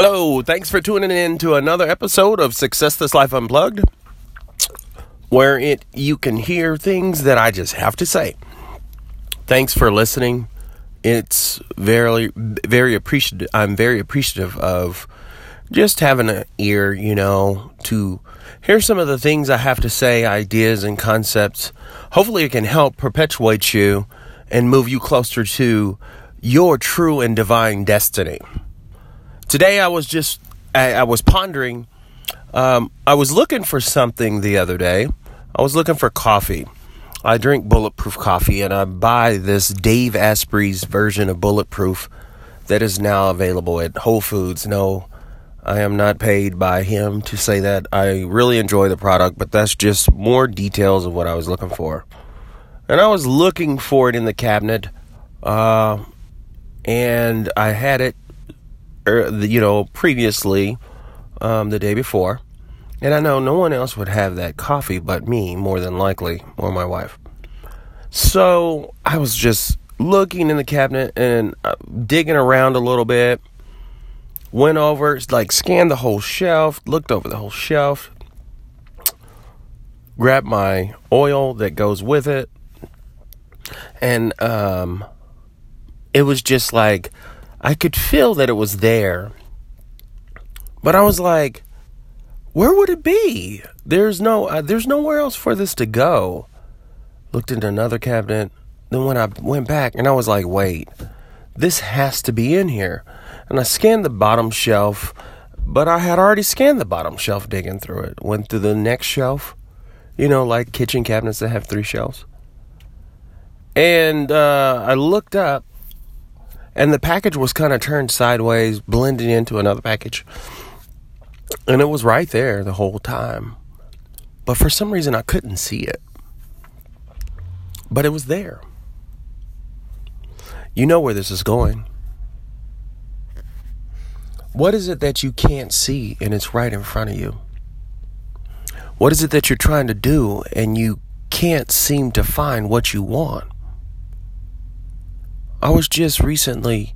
Hello, thanks for tuning in to another episode of Success This Life Unplugged, where it you can hear things that I just have to say. Thanks for listening. It's very very appreciative. I'm very appreciative of just having an ear, you know, to hear some of the things I have to say, ideas and concepts. Hopefully, it can help perpetuate you and move you closer to your true and divine destiny. Today I was just I, I was pondering. Um, I was looking for something the other day. I was looking for coffee. I drink bulletproof coffee, and I buy this Dave Asprey's version of bulletproof that is now available at Whole Foods. No, I am not paid by him to say that. I really enjoy the product, but that's just more details of what I was looking for. And I was looking for it in the cabinet, uh, and I had it you know, previously, um, the day before. And I know no one else would have that coffee but me, more than likely, or my wife. So I was just looking in the cabinet and uh, digging around a little bit. Went over, like scanned the whole shelf, looked over the whole shelf, grabbed my oil that goes with it, and um, it was just like I could feel that it was there. But I was like, where would it be? There's no uh, there's nowhere else for this to go. Looked into another cabinet. Then when I went back and I was like, wait, this has to be in here. And I scanned the bottom shelf, but I had already scanned the bottom shelf digging through it. Went to the next shelf, you know, like kitchen cabinets that have three shelves. And uh, I looked up and the package was kind of turned sideways, blending into another package. And it was right there the whole time. But for some reason, I couldn't see it. But it was there. You know where this is going. What is it that you can't see and it's right in front of you? What is it that you're trying to do and you can't seem to find what you want? I was just recently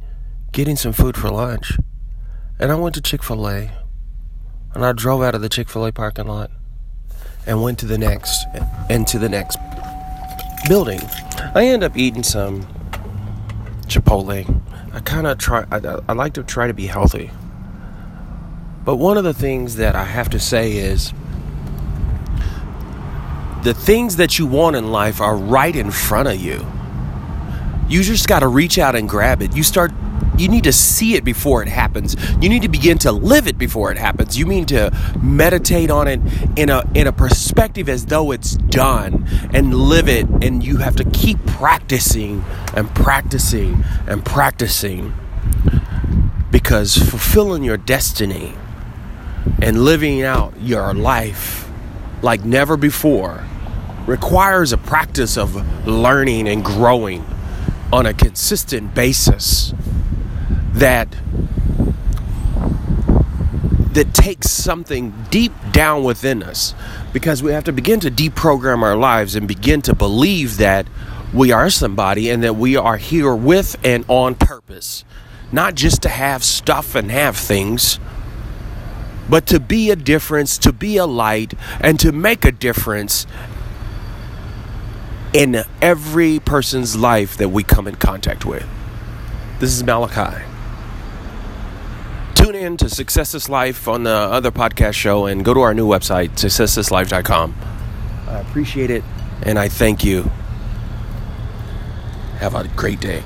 getting some food for lunch, and I went to Chick fil A. And I drove out of the Chick fil A parking lot and went to the next and to the next building. I end up eating some Chipotle. I kind of try, I, I like to try to be healthy. But one of the things that I have to say is the things that you want in life are right in front of you. You just got to reach out and grab it. You start you need to see it before it happens. You need to begin to live it before it happens. You mean to meditate on it in a in a perspective as though it's done and live it and you have to keep practicing and practicing and practicing because fulfilling your destiny and living out your life like never before requires a practice of learning and growing on a consistent basis that that takes something deep down within us. Because we have to begin to deprogram our lives and begin to believe that we are somebody and that we are here with and on purpose. Not just to have stuff and have things but to be a difference to be a light and to make a difference in every person's life that we come in contact with. This is Malachi. Tune in to Success This Life on the other podcast show and go to our new website, successthislife.com. I appreciate it and I thank you. Have a great day.